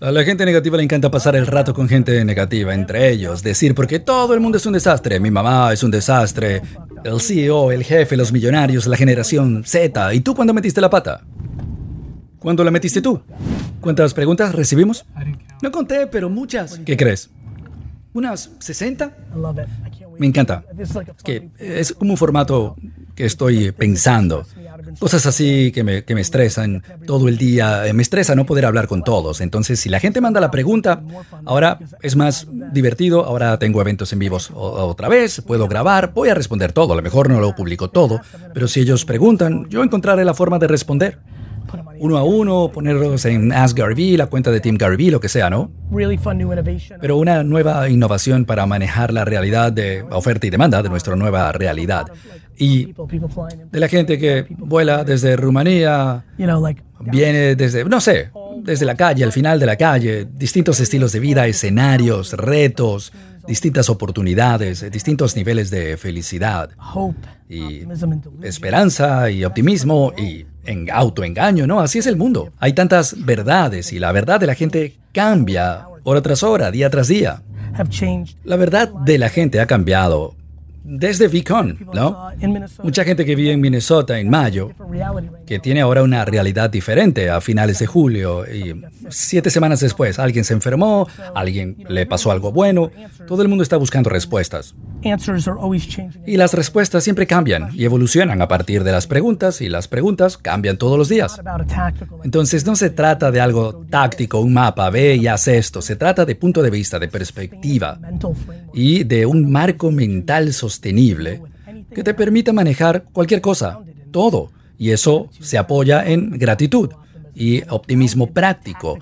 A la gente negativa le encanta pasar el rato con gente negativa, entre ellos, decir porque todo el mundo es un desastre, mi mamá es un desastre, el CEO, el jefe, los millonarios, la generación Z, ¿y tú cuándo metiste la pata? ¿Cuándo la metiste tú? ¿Cuántas preguntas recibimos? No conté, pero muchas. ¿Qué crees? ¿Unas 60? Me encanta. que es como un formato que estoy pensando. Cosas así que me, que me estresan todo el día. Me estresa no poder hablar con todos. Entonces, si la gente manda la pregunta, ahora es más divertido. Ahora tengo eventos en vivos otra vez. Puedo grabar. Voy a responder todo. A lo mejor no lo publico todo. Pero si ellos preguntan, yo encontraré la forma de responder uno a uno, ponerlos en Ask Garvey, la cuenta de Team Garvey, lo que sea, ¿no? Pero una nueva innovación para manejar la realidad de oferta y demanda de nuestra nueva realidad. Y de la gente que vuela desde Rumanía, viene desde, no sé, desde la calle, al final de la calle, distintos estilos de vida, escenarios, retos, distintas oportunidades, distintos niveles de felicidad y esperanza y optimismo y en autoengaño, ¿no? Así es el mundo. Hay tantas verdades y la verdad de la gente cambia hora tras hora, día tras día. La verdad de la gente ha cambiado desde VCon, ¿no? Mucha gente que vive en Minnesota en mayo, que tiene ahora una realidad diferente a finales de julio y siete semanas después alguien se enfermó, alguien le pasó algo bueno, todo el mundo está buscando respuestas. Y las respuestas siempre cambian y evolucionan a partir de las preguntas y las preguntas cambian todos los días. Entonces no se trata de algo táctico, un mapa, ve y haz esto, se trata de punto de vista, de perspectiva y de un marco mental sostenible que te permita manejar cualquier cosa, todo. Y eso se apoya en gratitud y optimismo práctico.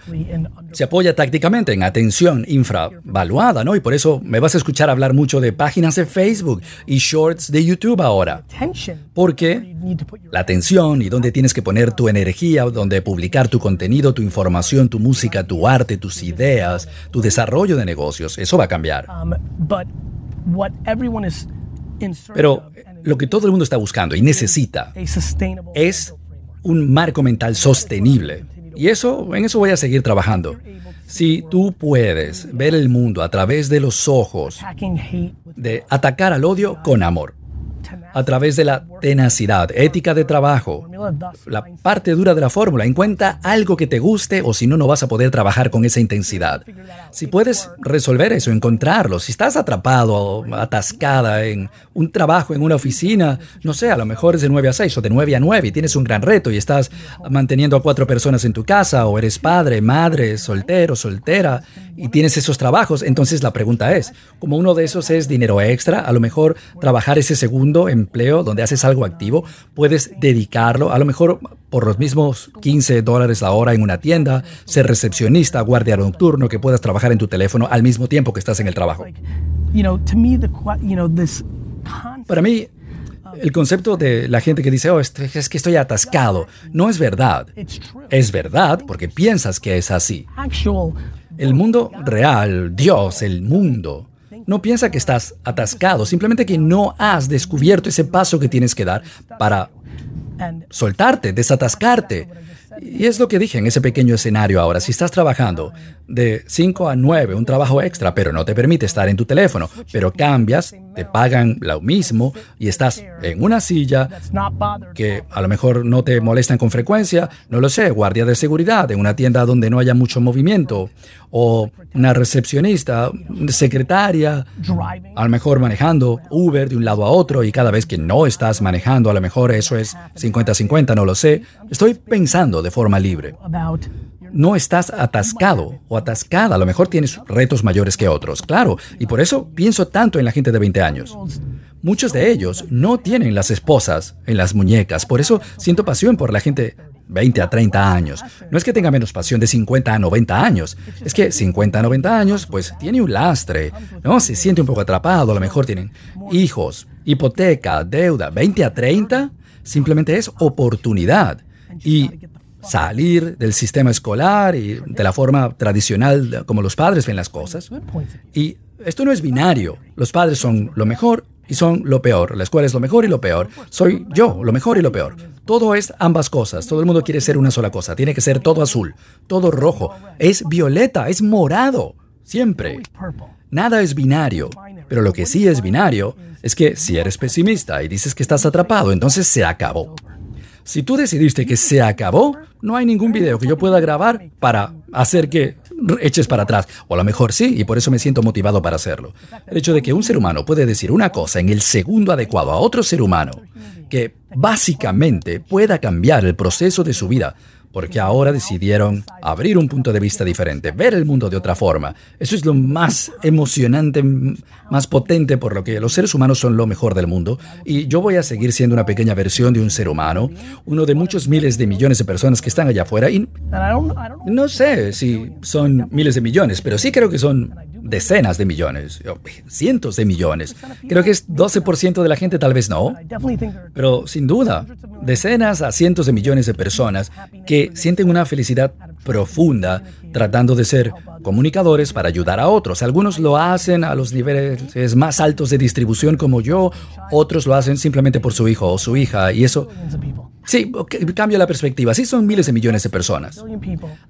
Se apoya tácticamente en atención infravaluada, ¿no? Y por eso me vas a escuchar hablar mucho de páginas de Facebook y shorts de YouTube ahora. Porque la atención y dónde tienes que poner tu energía, dónde publicar tu contenido, tu información, tu música, tu arte, tus ideas, tu desarrollo de negocios, eso va a cambiar. Pero lo que todo el mundo está buscando y necesita es un marco mental sostenible. Y eso, en eso voy a seguir trabajando. Si tú puedes ver el mundo a través de los ojos de atacar al odio con amor, a través de la tenacidad, ética de trabajo, la parte dura de la fórmula. Encuentra algo que te guste o si no, no vas a poder trabajar con esa intensidad. Si puedes resolver eso, encontrarlo, si estás atrapado o atascada en un trabajo en una oficina, no sé, a lo mejor es de 9 a 6 o de 9 a 9 y tienes un gran reto y estás manteniendo a cuatro personas en tu casa o eres padre, madre, soltero, soltera y tienes esos trabajos, entonces la pregunta es, como uno de esos es dinero extra, a lo mejor trabajar ese segundo empleo donde haces algo activo, puedes dedicarlo, a lo mejor por los mismos 15 dólares la hora en una tienda, ser recepcionista, guardia nocturno, que puedas trabajar en tu teléfono al mismo tiempo que estás en el trabajo. Para mí, el concepto de la gente que dice, oh, es que estoy atascado, no es verdad. Es verdad porque piensas que es así. El mundo real, Dios, el mundo, no piensa que estás atascado, simplemente que no has descubierto ese paso que tienes que dar para soltarte, desatascarte. Y es lo que dije en ese pequeño escenario ahora. Si estás trabajando de 5 a 9, un trabajo extra, pero no te permite estar en tu teléfono, pero cambias, te pagan lo mismo y estás en una silla que a lo mejor no te molestan con frecuencia, no lo sé, guardia de seguridad en una tienda donde no haya mucho movimiento, o una recepcionista, secretaria, a lo mejor manejando Uber de un lado a otro y cada vez que no estás manejando, a lo mejor eso es 50-50, no lo sé. Estoy pensando de forma libre no estás atascado o atascada. A lo mejor tienes retos mayores que otros, claro. Y por eso pienso tanto en la gente de 20 años. Muchos de ellos no tienen las esposas en las muñecas. Por eso siento pasión por la gente 20 a 30 años. No es que tenga menos pasión de 50 a 90 años. Es que 50 a 90 años, pues tiene un lastre, ¿no? Se siente un poco atrapado. A lo mejor tienen hijos, hipoteca, deuda. 20 a 30 simplemente es oportunidad. Y salir del sistema escolar y de la forma tradicional como los padres ven las cosas. Y esto no es binario. Los padres son lo mejor y son lo peor. La escuela es lo mejor y lo peor. Soy yo, lo mejor y lo peor. Todo es ambas cosas. Todo el mundo quiere ser una sola cosa. Tiene que ser todo azul, todo rojo. Es violeta, es morado. Siempre. Nada es binario. Pero lo que sí es binario es que si eres pesimista y dices que estás atrapado, entonces se acabó. Si tú decidiste que se acabó, no hay ningún video que yo pueda grabar para hacer que eches para atrás. O a lo mejor sí, y por eso me siento motivado para hacerlo. El hecho de que un ser humano puede decir una cosa en el segundo adecuado a otro ser humano, que básicamente pueda cambiar el proceso de su vida, porque ahora decidieron abrir un punto de vista diferente, ver el mundo de otra forma. Eso es lo más emocionante, más potente, por lo que los seres humanos son lo mejor del mundo. Y yo voy a seguir siendo una pequeña versión de un ser humano, uno de muchos miles de millones de personas que están allá afuera. Y no sé si son miles de millones, pero sí creo que son decenas de millones, cientos de millones. Creo que es 12% de la gente, tal vez no, pero sin duda, decenas a cientos de millones de personas que sienten una felicidad profunda tratando de ser comunicadores para ayudar a otros. Algunos lo hacen a los niveles más altos de distribución como yo, otros lo hacen simplemente por su hijo o su hija y eso Sí, cambia la perspectiva. Sí, son miles de millones de personas.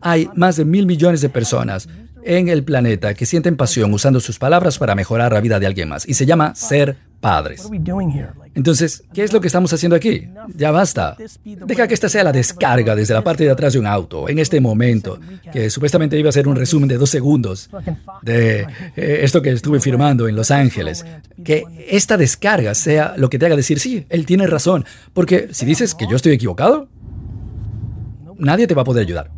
Hay más de mil millones de personas en el planeta que sienten pasión usando sus palabras para mejorar la vida de alguien más. Y se llama ser padres. Entonces, ¿qué es lo que estamos haciendo aquí? Ya basta. Deja que esta sea la descarga desde la parte de atrás de un auto, en este momento, que supuestamente iba a ser un resumen de dos segundos de eh, esto que estuve firmando en Los Ángeles. Que esta descarga sea lo que te haga decir, sí, él tiene razón. Porque si dices que yo estoy equivocado, nadie te va a poder ayudar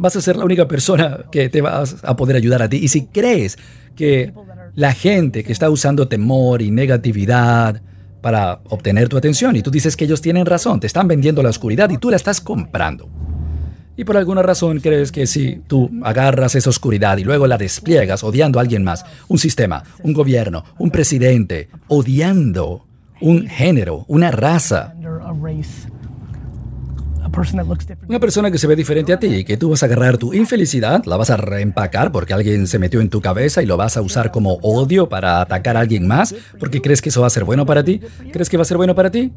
vas a ser la única persona que te va a poder ayudar a ti. Y si crees que la gente que está usando temor y negatividad para obtener tu atención y tú dices que ellos tienen razón, te están vendiendo la oscuridad y tú la estás comprando. Y por alguna razón crees que si tú agarras esa oscuridad y luego la despliegas odiando a alguien más, un sistema, un gobierno, un presidente, odiando un género, una raza, una persona que se ve diferente a ti, que tú vas a agarrar tu infelicidad, la vas a reempacar porque alguien se metió en tu cabeza y lo vas a usar como odio para atacar a alguien más, porque crees que eso va a ser bueno para ti. ¿Crees que va a ser bueno para ti?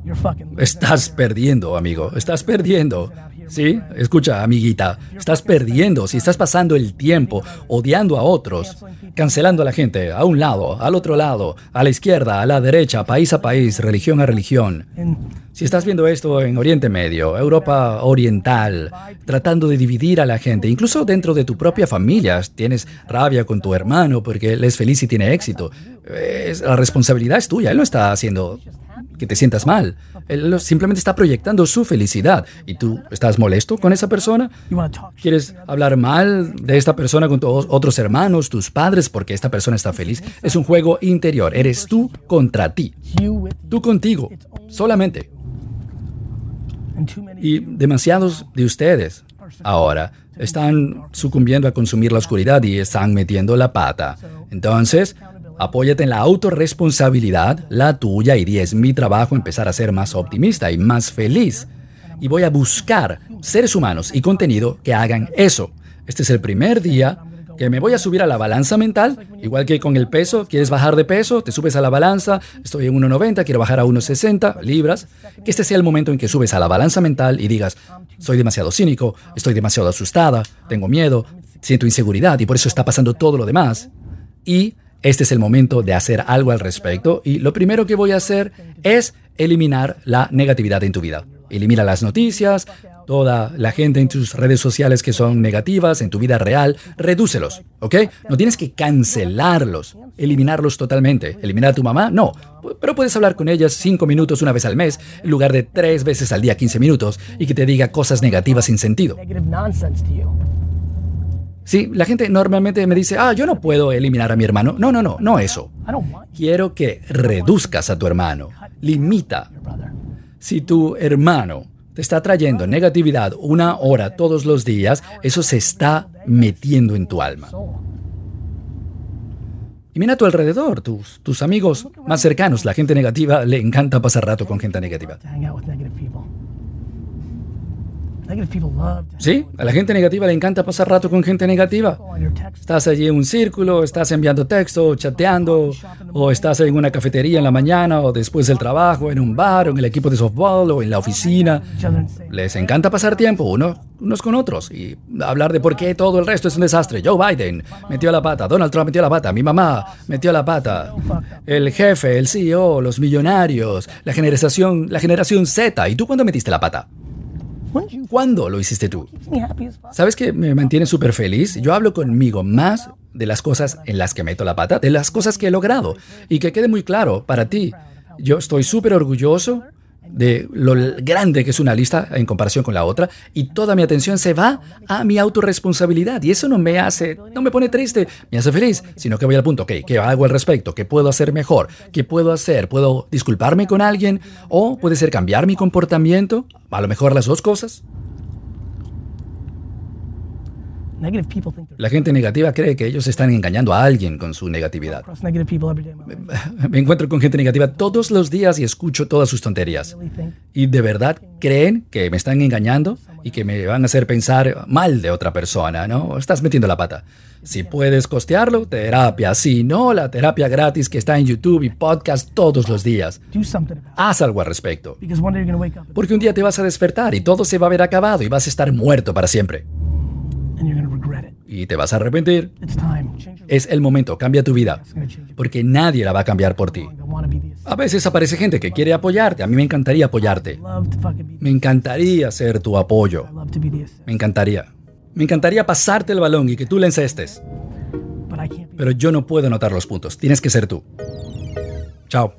Estás perdiendo, amigo, estás perdiendo. Sí, escucha, amiguita, estás perdiendo si estás pasando el tiempo odiando a otros, cancelando a la gente, a un lado, al otro lado, a la izquierda, a la derecha, país a país, religión a religión. Si estás viendo esto en Oriente Medio, Europa Oriental, tratando de dividir a la gente, incluso dentro de tu propia familia, tienes rabia con tu hermano porque él es feliz y tiene éxito, la responsabilidad es tuya, él no está haciendo que te sientas mal. Él simplemente está proyectando su felicidad. ¿Y tú estás molesto con esa persona? ¿Quieres hablar mal de esta persona con tus otros hermanos, tus padres, porque esta persona está feliz? Es un juego interior. Eres tú contra ti. Tú contigo. Solamente. Y demasiados de ustedes ahora están sucumbiendo a consumir la oscuridad y están metiendo la pata. Entonces, Apóyate en la autorresponsabilidad, la tuya, y es mi trabajo empezar a ser más optimista y más feliz. Y voy a buscar seres humanos y contenido que hagan eso. Este es el primer día que me voy a subir a la balanza mental, igual que con el peso, quieres bajar de peso, te subes a la balanza, estoy en 1,90, quiero bajar a 1,60 libras, que este sea el momento en que subes a la balanza mental y digas, soy demasiado cínico, estoy demasiado asustada, tengo miedo, siento inseguridad y por eso está pasando todo lo demás. Y este es el momento de hacer algo al respecto y lo primero que voy a hacer es eliminar la negatividad en tu vida. Elimina las noticias, toda la gente en tus redes sociales que son negativas, en tu vida real, redúcelos, ¿ok? No tienes que cancelarlos, eliminarlos totalmente. ¿Eliminar a tu mamá? No, pero puedes hablar con ellas cinco minutos una vez al mes, en lugar de tres veces al día 15 minutos, y que te diga cosas negativas sin sentido. Sí, la gente normalmente me dice, ah, yo no puedo eliminar a mi hermano. No, no, no, no eso. Quiero que reduzcas a tu hermano. Limita. Si tu hermano te está trayendo negatividad una hora todos los días, eso se está metiendo en tu alma. Y mira a tu alrededor, tus, tus amigos más cercanos, la gente negativa, le encanta pasar rato con gente negativa. Sí, a la gente negativa le encanta pasar rato con gente negativa. Estás allí en un círculo, estás enviando texto, chateando, o estás en una cafetería en la mañana, o después del trabajo, en un bar, o en el equipo de softball, o en la oficina. Les encanta pasar tiempo uno, unos con otros y hablar de por qué todo el resto es un desastre. Joe Biden metió la pata, Donald Trump metió la pata, mi mamá metió la pata, el jefe, el CEO, los millonarios, la generación, la generación Z. ¿Y tú cuándo metiste la pata? ¿Cuándo lo hiciste tú? ¿Sabes que me mantiene súper feliz? Yo hablo conmigo más de las cosas en las que meto la pata, de las cosas que he logrado. Y que quede muy claro para ti, yo estoy súper orgulloso de lo grande que es una lista en comparación con la otra y toda mi atención se va a mi autorresponsabilidad y eso no me hace, no me pone triste, me hace feliz, sino que voy al punto, ok, ¿qué hago al respecto? ¿Qué puedo hacer mejor? ¿Qué puedo hacer? ¿Puedo disculparme con alguien? ¿O puede ser cambiar mi comportamiento? A lo mejor las dos cosas. La gente negativa cree que ellos están engañando a alguien con su negatividad. Me encuentro con gente negativa todos los días y escucho todas sus tonterías. ¿Y de verdad creen que me están engañando y que me van a hacer pensar mal de otra persona? ¿No? Estás metiendo la pata. Si puedes costearlo, terapia. Si no, la terapia gratis que está en YouTube y podcast todos los días. Haz algo al respecto. Porque un día te vas a despertar y todo se va a ver acabado y vas a estar muerto para siempre y te vas a arrepentir. Es el momento, cambia tu vida, porque nadie la va a cambiar por ti. A veces aparece gente que quiere apoyarte, a mí me encantaría apoyarte. Me encantaría ser tu apoyo. Me encantaría. Me encantaría pasarte el balón y que tú le encestes. Pero yo no puedo anotar los puntos, tienes que ser tú. Chao.